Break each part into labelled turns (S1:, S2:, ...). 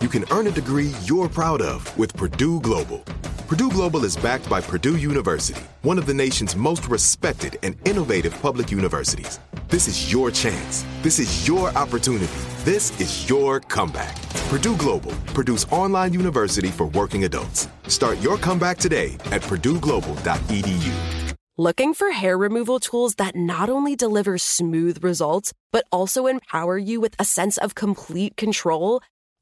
S1: you can earn a degree you're proud of with Purdue Global. Purdue Global is backed by Purdue University, one of the nation's most respected and innovative public universities. This is your chance. This is your opportunity. This is your comeback. Purdue Global, Purdue's online university for working adults. Start your comeback today at purdueglobal.edu.
S2: Looking for hair removal tools that not only deliver smooth results, but also empower you with a sense of complete control?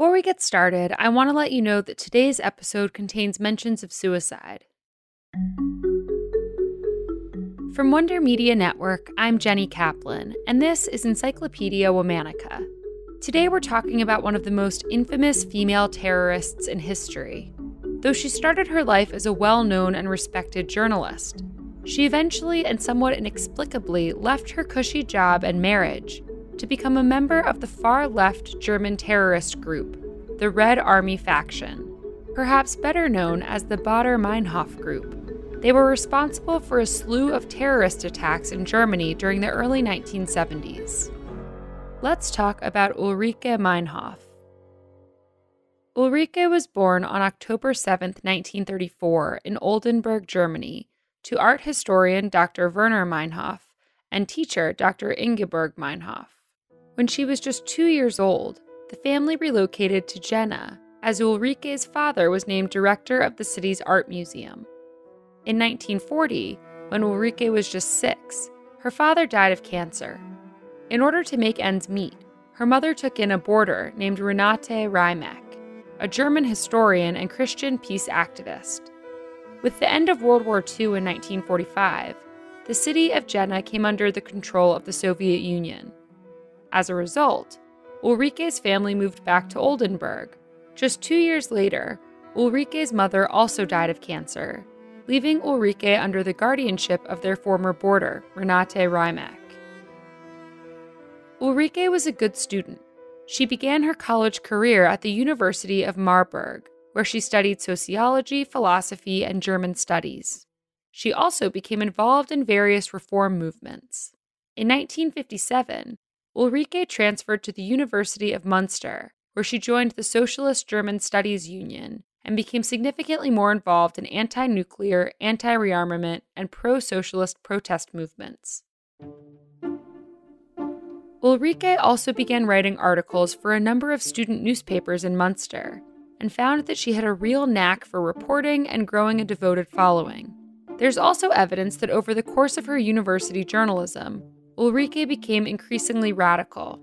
S3: Before we get started, I want to let you know that today's episode contains mentions of suicide. From Wonder Media Network, I'm Jenny Kaplan, and this is Encyclopedia Womanica. Today we're talking about one of the most infamous female terrorists in history. Though she started her life as a well known and respected journalist, she eventually and somewhat inexplicably left her cushy job and marriage to become a member of the far left German terrorist group, the Red Army faction, perhaps better known as the Baader Meinhof Group. They were responsible for a slew of terrorist attacks in Germany during the early 1970s. Let's talk about Ulrike Meinhof. Ulrike was born on October 7, 1934, in Oldenburg, Germany, to art historian Dr. Werner Meinhof and teacher Dr. Ingeborg Meinhof. When she was just two years old, the family relocated to Jena, as Ulrike's father was named director of the city's art museum. In 1940, when Ulrike was just six, her father died of cancer. In order to make ends meet, her mother took in a boarder named Renate Riemeck, a German historian and Christian peace activist. With the end of World War II in 1945, the city of Jena came under the control of the Soviet Union. As a result, Ulrike's family moved back to Oldenburg. Just two years later, Ulrike's mother also died of cancer, leaving Ulrike under the guardianship of their former boarder, Renate Riemeck. Ulrike was a good student. She began her college career at the University of Marburg, where she studied sociology, philosophy, and German studies. She also became involved in various reform movements. In 1957, Ulrike transferred to the University of Munster, where she joined the Socialist German Studies Union and became significantly more involved in anti nuclear, anti rearmament, and pro socialist protest movements. Ulrike also began writing articles for a number of student newspapers in Munster and found that she had a real knack for reporting and growing a devoted following. There's also evidence that over the course of her university journalism, Ulrike became increasingly radical.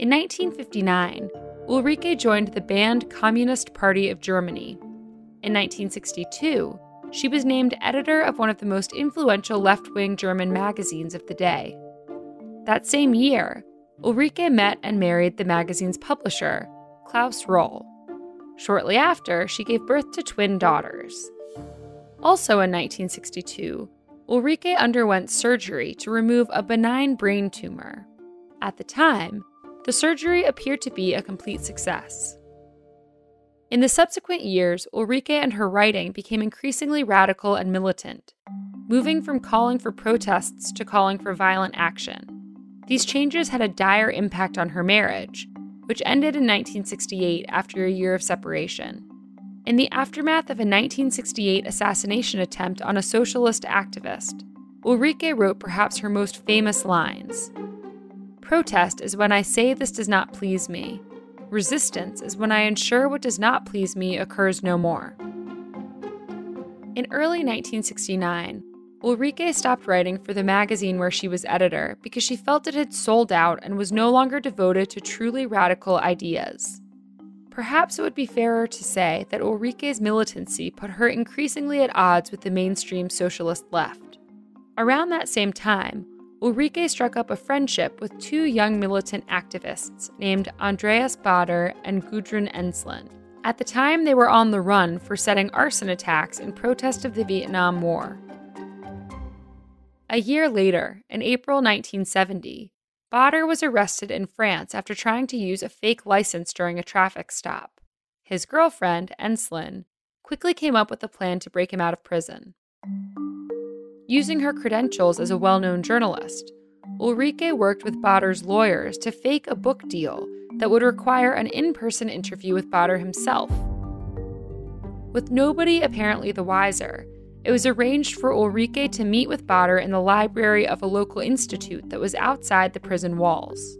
S3: In 1959, Ulrike joined the banned Communist Party of Germany. In 1962, she was named editor of one of the most influential left wing German magazines of the day. That same year, Ulrike met and married the magazine's publisher, Klaus Röhl. Shortly after, she gave birth to twin daughters. Also in 1962, Ulrike underwent surgery to remove a benign brain tumor. At the time, the surgery appeared to be a complete success. In the subsequent years, Ulrike and her writing became increasingly radical and militant, moving from calling for protests to calling for violent action. These changes had a dire impact on her marriage, which ended in 1968 after a year of separation. In the aftermath of a 1968 assassination attempt on a socialist activist, Ulrike wrote perhaps her most famous lines Protest is when I say this does not please me. Resistance is when I ensure what does not please me occurs no more. In early 1969, Ulrike stopped writing for the magazine where she was editor because she felt it had sold out and was no longer devoted to truly radical ideas. Perhaps it would be fairer to say that Ulrike's militancy put her increasingly at odds with the mainstream socialist left. Around that same time, Ulrike struck up a friendship with two young militant activists named Andreas Baader and Gudrun Ensslin. At the time, they were on the run for setting arson attacks in protest of the Vietnam War. A year later, in April 1970, Baader was arrested in France after trying to use a fake license during a traffic stop. His girlfriend, Ensslin, quickly came up with a plan to break him out of prison. Using her credentials as a well known journalist, Ulrike worked with Baader's lawyers to fake a book deal that would require an in person interview with Baader himself. With nobody apparently the wiser, it was arranged for Ulrike to meet with Baader in the library of a local institute that was outside the prison walls.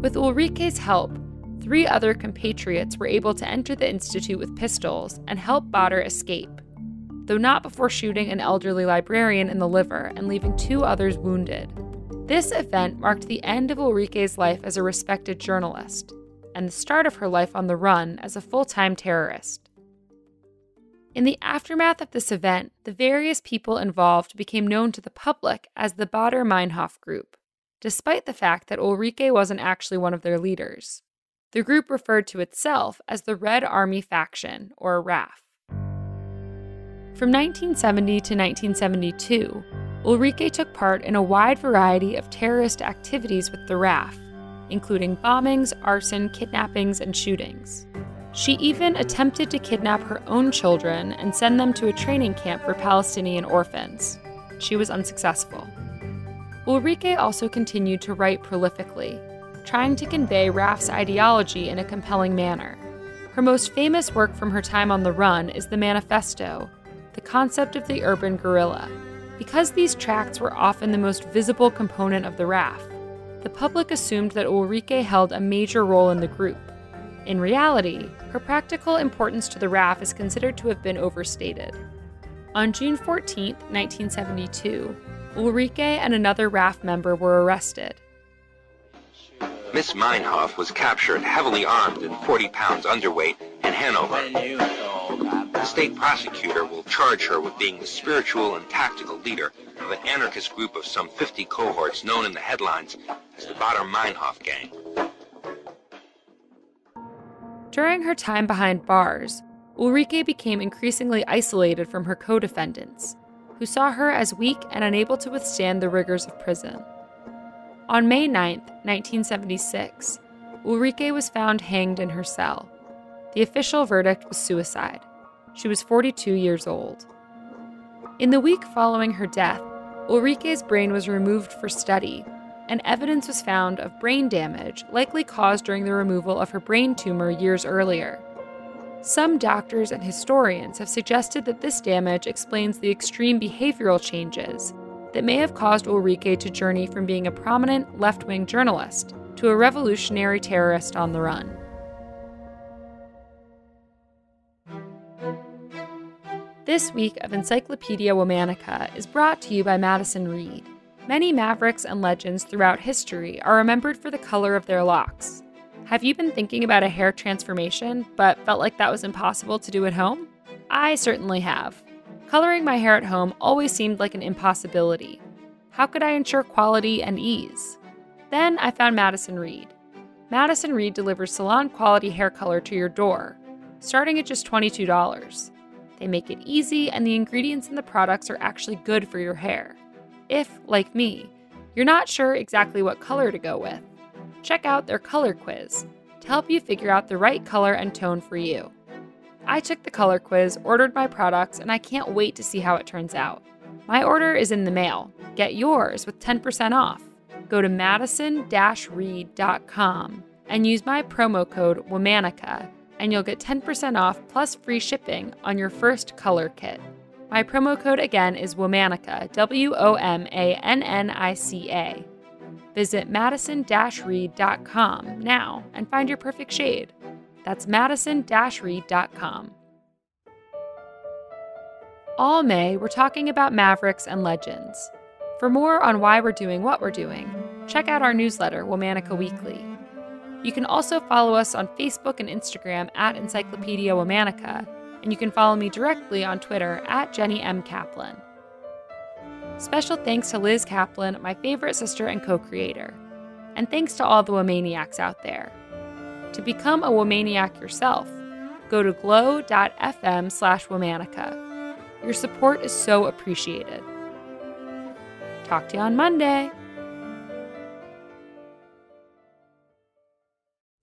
S3: With Ulrike's help, three other compatriots were able to enter the institute with pistols and help Baader escape though not before shooting an elderly librarian in the liver and leaving two others wounded. This event marked the end of Ulrike's life as a respected journalist and the start of her life on the run as a full time terrorist. In the aftermath of this event, the various people involved became known to the public as the Baader Meinhof Group, despite the fact that Ulrike wasn't actually one of their leaders. The group referred to itself as the Red Army Faction, or RAF. From 1970 to 1972, Ulrike took part in a wide variety of terrorist activities with the RAF, including bombings, arson, kidnappings, and shootings. She even attempted to kidnap her own children and send them to a training camp for Palestinian orphans. She was unsuccessful. Ulrike also continued to write prolifically, trying to convey RAF's ideology in a compelling manner. Her most famous work from her time on the run is the Manifesto, the concept of the urban guerrilla. Because these tracts were often the most visible component of the RAF, the public assumed that Ulrike held a major role in the group. In reality, her practical importance to the RAF is considered to have been overstated. On June 14, 1972, Ulrike and another RAF member were arrested.
S4: Miss Meinhof was captured heavily armed and 40 pounds underweight in Hanover. The state prosecutor will charge her with being the spiritual and tactical leader of an anarchist group of some 50 cohorts known in the headlines as the Baader Meinhof Gang.
S3: During her time behind bars, Ulrike became increasingly isolated from her co defendants, who saw her as weak and unable to withstand the rigors of prison. On May 9, 1976, Ulrike was found hanged in her cell. The official verdict was suicide. She was 42 years old. In the week following her death, Ulrike's brain was removed for study, and evidence was found of brain damage likely caused during the removal of her brain tumor years earlier. Some doctors and historians have suggested that this damage explains the extreme behavioral changes that may have caused Ulrike to journey from being a prominent left wing journalist to a revolutionary terrorist on the run. This week of Encyclopedia Womanica is brought to you by Madison Reed. Many mavericks and legends throughout history are remembered for the color of their locks. Have you been thinking about a hair transformation, but felt like that was impossible to do at home? I certainly have. Coloring my hair at home always seemed like an impossibility. How could I ensure quality and ease? Then I found Madison Reed. Madison Reed delivers salon quality hair color to your door, starting at just $22. They make it easy, and the ingredients in the products are actually good for your hair. If, like me, you're not sure exactly what color to go with, check out their color quiz to help you figure out the right color and tone for you. I took the color quiz, ordered my products, and I can't wait to see how it turns out. My order is in the mail. Get yours with 10% off. Go to madison reed.com and use my promo code WOMANICA and you'll get 10% off plus free shipping on your first color kit. My promo code again is Womanica, W O M A N N I C A. Visit madison reed.com now and find your perfect shade. That's madison reed.com. All May, we're talking about Mavericks and Legends. For more on why we're doing what we're doing, check out our newsletter, Womanica Weekly. You can also follow us on Facebook and Instagram at Encyclopedia Womanica, and you can follow me directly on Twitter at Jenny M. Kaplan. Special thanks to Liz Kaplan, my favorite sister and co creator. And thanks to all the Womaniacs out there. To become a Womaniac yourself, go to glow.fm slash Womanica. Your support is so appreciated. Talk to you on Monday.